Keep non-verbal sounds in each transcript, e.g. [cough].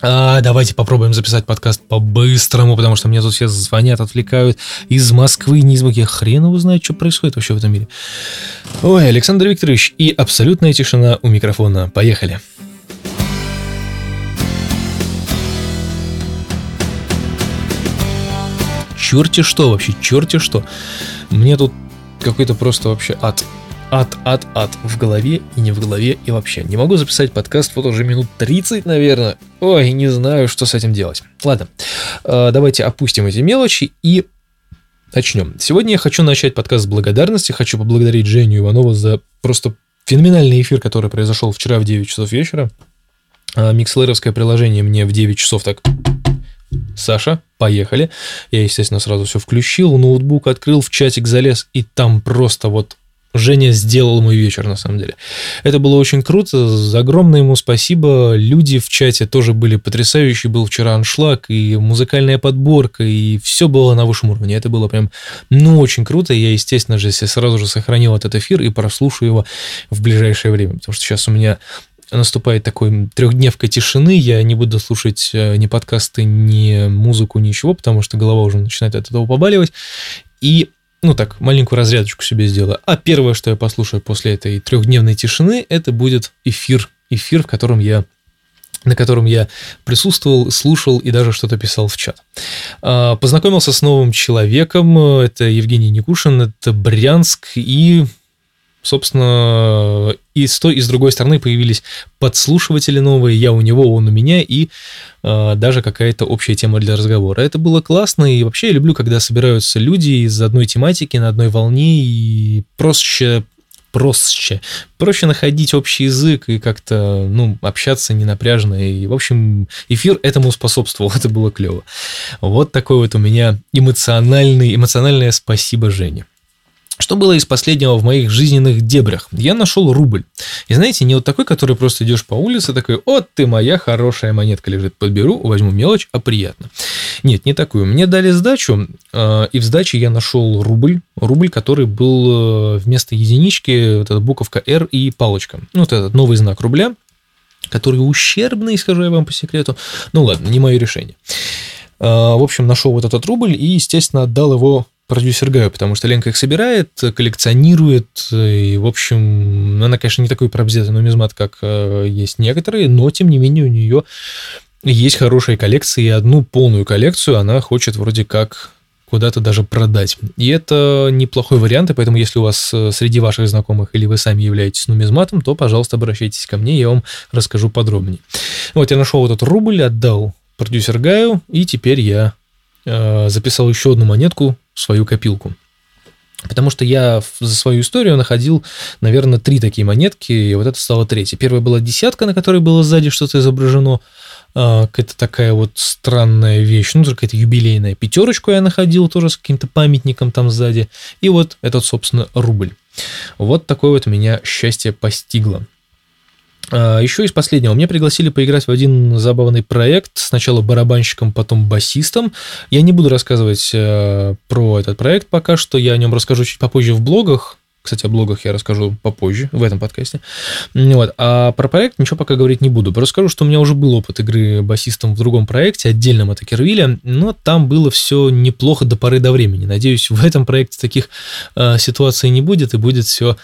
А, давайте попробуем записать подкаст по-быстрому, потому что мне тут все звонят, отвлекают из Москвы, не из Москвы. Хрен его знает, что происходит вообще в этом мире. Ой, Александр Викторович и абсолютная тишина у микрофона. Поехали. Черти что вообще, черти что. Мне тут какой-то просто вообще ад ад, ад, ад в голове и не в голове и вообще. Не могу записать подкаст вот уже минут 30, наверное. Ой, не знаю, что с этим делать. Ладно, э, давайте опустим эти мелочи и начнем. Сегодня я хочу начать подкаст с благодарности. Хочу поблагодарить Женю Иванова за просто феноменальный эфир, который произошел вчера в 9 часов вечера. А, микслеровское приложение мне в 9 часов так Саша, поехали. Я, естественно, сразу все включил, ноутбук открыл, в чатик залез, и там просто вот Женя сделал мой вечер, на самом деле. Это было очень круто. Огромное ему спасибо. Люди в чате тоже были потрясающие. Был вчера аншлаг и музыкальная подборка, и все было на высшем уровне. Это было прям, ну, очень круто. Я, естественно же, сразу же сохранил этот эфир и прослушаю его в ближайшее время, потому что сейчас у меня наступает такой трехдневка тишины, я не буду слушать э, ни подкасты, ни музыку, ничего, потому что голова уже начинает от этого побаливать. И ну так, маленькую разрядочку себе сделаю. А первое, что я послушаю после этой трехдневной тишины, это будет эфир. Эфир, в котором я на котором я присутствовал, слушал и даже что-то писал в чат. А, познакомился с новым человеком, это Евгений Никушин, это Брянск, и собственно, и с той, и с другой стороны появились подслушиватели новые, я у него, он у меня, и э, даже какая-то общая тема для разговора. Это было классно, и вообще я люблю, когда собираются люди из одной тематики на одной волне, и проще проще. Проще находить общий язык и как-то, ну, общаться не напряжно. И, в общем, эфир этому способствовал, [laughs] это было клево. Вот такой вот у меня эмоциональный, эмоциональное спасибо Жене. Что было из последнего в моих жизненных дебрях? Я нашел рубль. И знаете, не вот такой, который просто идешь по улице, такой, вот ты моя хорошая монетка лежит, подберу, возьму мелочь, а приятно. Нет, не такую. Мне дали сдачу, а, и в сдаче я нашел рубль. Рубль, который был э, вместо единички, вот эта буковка R и палочка. Ну, вот этот новый знак рубля, который ущербный, скажу я вам по секрету. Ну ладно, не мое решение. А, в общем, нашел вот этот рубль и, естественно, отдал его продюсер Гаю, потому что Ленка их собирает, коллекционирует, и, в общем, она, конечно, не такой пробзетый нумизмат, как э, есть некоторые, но, тем не менее, у нее есть хорошая коллекция, и одну полную коллекцию она хочет вроде как куда-то даже продать. И это неплохой вариант, и поэтому если у вас э, среди ваших знакомых или вы сами являетесь нумизматом, то, пожалуйста, обращайтесь ко мне, я вам расскажу подробнее. Вот я нашел этот рубль, отдал продюсер Гаю, и теперь я э, записал еще одну монетку свою копилку. Потому что я за свою историю находил, наверное, три такие монетки, и вот это стало третья. Первая была десятка, на которой было сзади что-то изображено. Какая-то такая вот странная вещь, ну, какая-то юбилейная. Пятерочку я находил тоже с каким-то памятником там сзади. И вот этот, собственно, рубль. Вот такое вот меня счастье постигло. А, Еще из последнего. Мне пригласили поиграть в один забавный проект. Сначала барабанщиком, потом басистом. Я не буду рассказывать э, про этот проект пока что. Я о нем расскажу чуть попозже в блогах. Кстати, о блогах я расскажу попозже, в этом подкасте. Вот. А про проект ничего пока говорить не буду. Расскажу, что у меня уже был опыт игры басистом в другом проекте, отдельном от Кервилля, но там было все неплохо до поры до времени. Надеюсь, в этом проекте таких э, ситуаций не будет, и будет все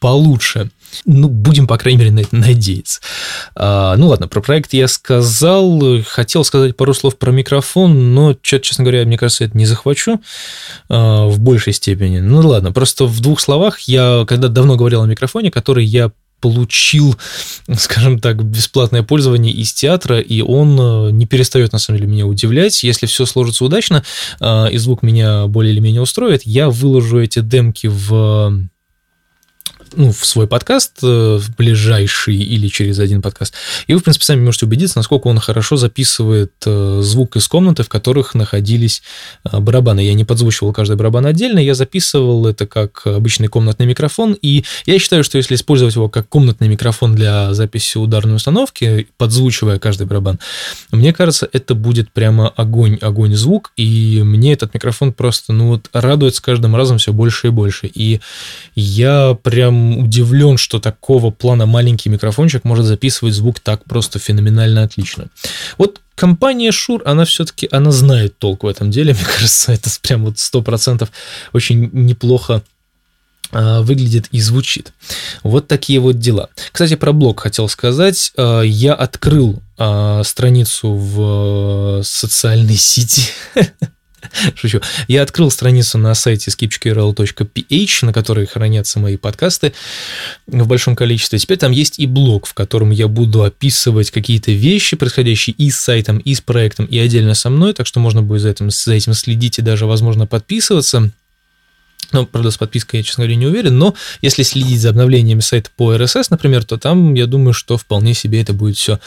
получше. Ну, будем, по крайней мере, на это надеяться. А, ну ладно, про проект я сказал. Хотел сказать пару слов про микрофон, но, честно говоря, мне кажется, это не захвачу а, в большей степени. Ну ладно, просто в двух словах я когда давно говорил о микрофоне, который я получил, [laughs] скажем так, бесплатное пользование из театра, и он а, не перестает, на самом деле, меня удивлять. Если все сложится удачно, а, и звук меня более или менее устроит, я выложу эти демки в ну, в свой подкаст, э, в ближайший или через один подкаст, и вы, в принципе, сами можете убедиться, насколько он хорошо записывает э, звук из комнаты, в которых находились э, барабаны. Я не подзвучивал каждый барабан отдельно, я записывал это как обычный комнатный микрофон, и я считаю, что если использовать его как комнатный микрофон для записи ударной установки, подзвучивая каждый барабан, мне кажется, это будет прямо огонь, огонь звук, и мне этот микрофон просто, ну вот, радует с каждым разом все больше и больше. И я прям удивлен, что такого плана маленький микрофончик может записывать звук так просто феноменально отлично. Вот компания Shure, она все-таки, она знает толк в этом деле, [laughs] мне кажется, это прям вот сто процентов очень неплохо а, выглядит и звучит. Вот такие вот дела. Кстати, про блог хотел сказать. А, я открыл а, страницу в социальной сети. [laughs] [laughs] Шучу. Я открыл страницу на сайте skipchkrl.ph, на которой хранятся мои подкасты в большом количестве. Теперь там есть и блог, в котором я буду описывать какие-то вещи, происходящие и с сайтом, и с проектом, и отдельно со мной, так что можно будет за этим, за этим следить и даже, возможно, подписываться. Ну, правда, с подпиской я, честно говоря, не уверен, но если следить за обновлениями сайта по RSS, например, то там, я думаю, что вполне себе это будет все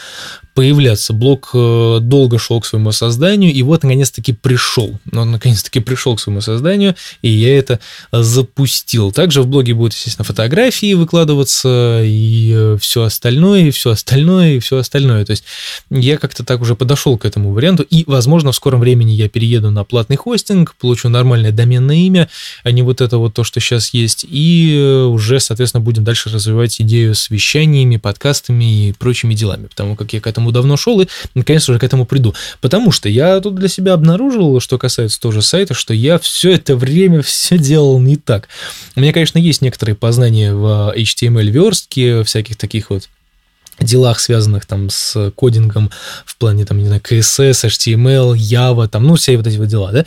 появляться. Блог э, долго шел к своему созданию, и вот наконец-таки пришел. Он наконец-таки пришел к своему созданию, и я это запустил. Также в блоге будут, естественно, фотографии выкладываться, и э, все остальное, и все остальное, и все остальное. То есть я как-то так уже подошел к этому варианту, и, возможно, в скором времени я перееду на платный хостинг, получу нормальное доменное имя, а не вот это вот то, что сейчас есть, и э, уже, соответственно, будем дальше развивать идею с вещаниями, подкастами и прочими делами, потому как я к этому давно шел и, наконец, уже к этому приду. Потому что я тут для себя обнаружил, что касается тоже сайта, что я все это время все делал не так. У меня, конечно, есть некоторые познания в HTML-верстке, всяких таких вот делах, связанных там с кодингом в плане, там, не знаю, CSS, HTML, Java, там, ну, все вот эти вот дела, да,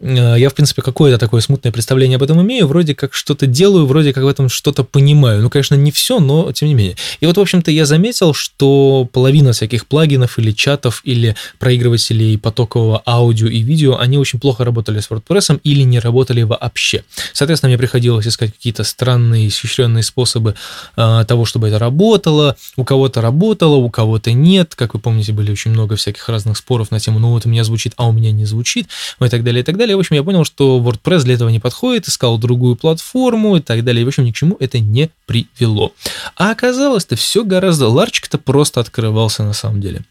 э, я, в принципе, какое-то такое смутное представление об этом имею, вроде как что-то делаю, вроде как в этом что-то понимаю. Ну, конечно, не все, но тем не менее. И вот, в общем-то, я заметил, что половина всяких плагинов или чатов, или проигрывателей потокового аудио и видео, они очень плохо работали с WordPress или не работали вообще. Соответственно, мне приходилось искать какие-то странные, исхищренные способы э, того, чтобы это работало. У кого-то кого-то работало, у кого-то нет. Как вы помните, были очень много всяких разных споров на тему, ну вот у меня звучит, а у меня не звучит, ну и так далее, и так далее. В общем, я понял, что WordPress для этого не подходит, искал другую платформу и так далее. В общем, ни к чему это не привело. А оказалось-то все гораздо... Ларчик-то просто открывался на самом деле.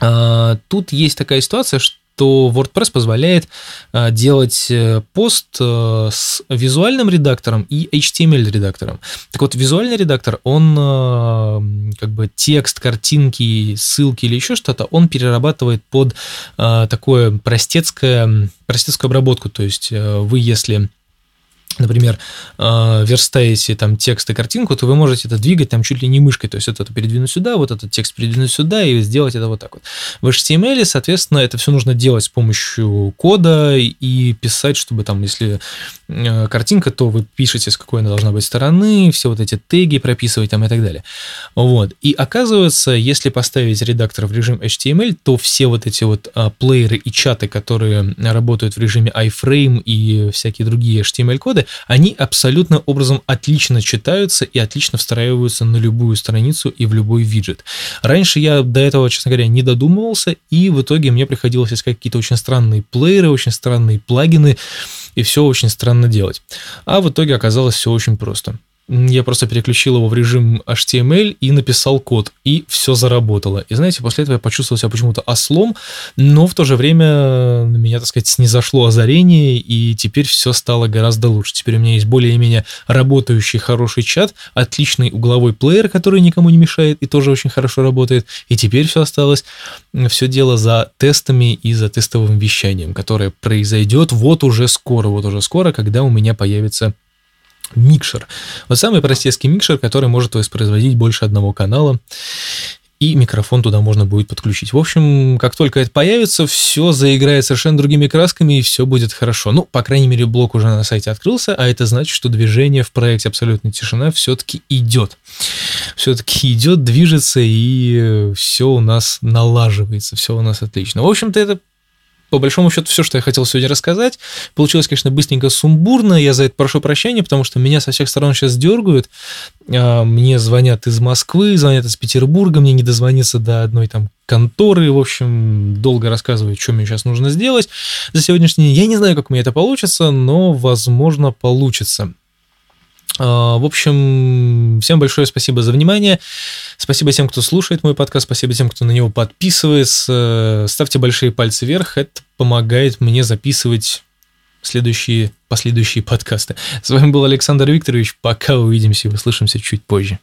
А, тут есть такая ситуация, что то WordPress позволяет а, делать э, пост э, с визуальным редактором и HTML-редактором. Так вот, визуальный редактор, он как бы текст, картинки, ссылки или еще что-то, он перерабатывает под такое простецкое, простецкую обработку. То есть э, вы, если например, э, верстаете там текст и картинку, то вы можете это двигать там чуть ли не мышкой, то есть это передвинуть сюда, вот этот текст передвинуть сюда и сделать это вот так вот. В HTML, соответственно, это все нужно делать с помощью кода и писать, чтобы там, если э, картинка, то вы пишете, с какой она должна быть стороны, все вот эти теги прописывать там и так далее. Вот. И оказывается, если поставить редактор в режим HTML, то все вот эти вот а, плееры и чаты, которые работают в режиме iframe и всякие другие HTML-коды, они абсолютно образом отлично читаются и отлично встраиваются на любую страницу и в любой виджет. Раньше я до этого, честно говоря, не додумывался, и в итоге мне приходилось искать какие-то очень странные плееры, очень странные плагины, и все очень странно делать. А в итоге оказалось все очень просто. Я просто переключил его в режим HTML и написал код, и все заработало. И знаете, после этого я почувствовал себя почему-то ослом, но в то же время на меня, так сказать, снизошло озарение, и теперь все стало гораздо лучше. Теперь у меня есть более-менее работающий хороший чат, отличный угловой плеер, который никому не мешает и тоже очень хорошо работает. И теперь все осталось, все дело за тестами и за тестовым вещанием, которое произойдет вот уже скоро, вот уже скоро, когда у меня появится микшер. Вот самый простецкий микшер, который может воспроизводить больше одного канала, и микрофон туда можно будет подключить. В общем, как только это появится, все заиграет совершенно другими красками, и все будет хорошо. Ну, по крайней мере, блок уже на сайте открылся, а это значит, что движение в проекте «Абсолютная тишина» все-таки идет. Все-таки идет, движется, и все у нас налаживается, все у нас отлично. В общем-то, это по большому счету, все, что я хотел сегодня рассказать. Получилось, конечно, быстренько сумбурно. Я за это прошу прощения, потому что меня со всех сторон сейчас дергают. А, мне звонят из Москвы, звонят из Петербурга, мне не дозвониться до одной там конторы. В общем, долго рассказывают, что мне сейчас нужно сделать за сегодняшний день. Я не знаю, как у меня это получится, но, возможно, получится. А, в общем, всем большое спасибо за внимание. Спасибо тем, кто слушает мой подкаст, спасибо тем, кто на него подписывается. Ставьте большие пальцы вверх, это помогает мне записывать следующие последующие подкасты. С вами был Александр Викторович. Пока увидимся и услышимся чуть позже.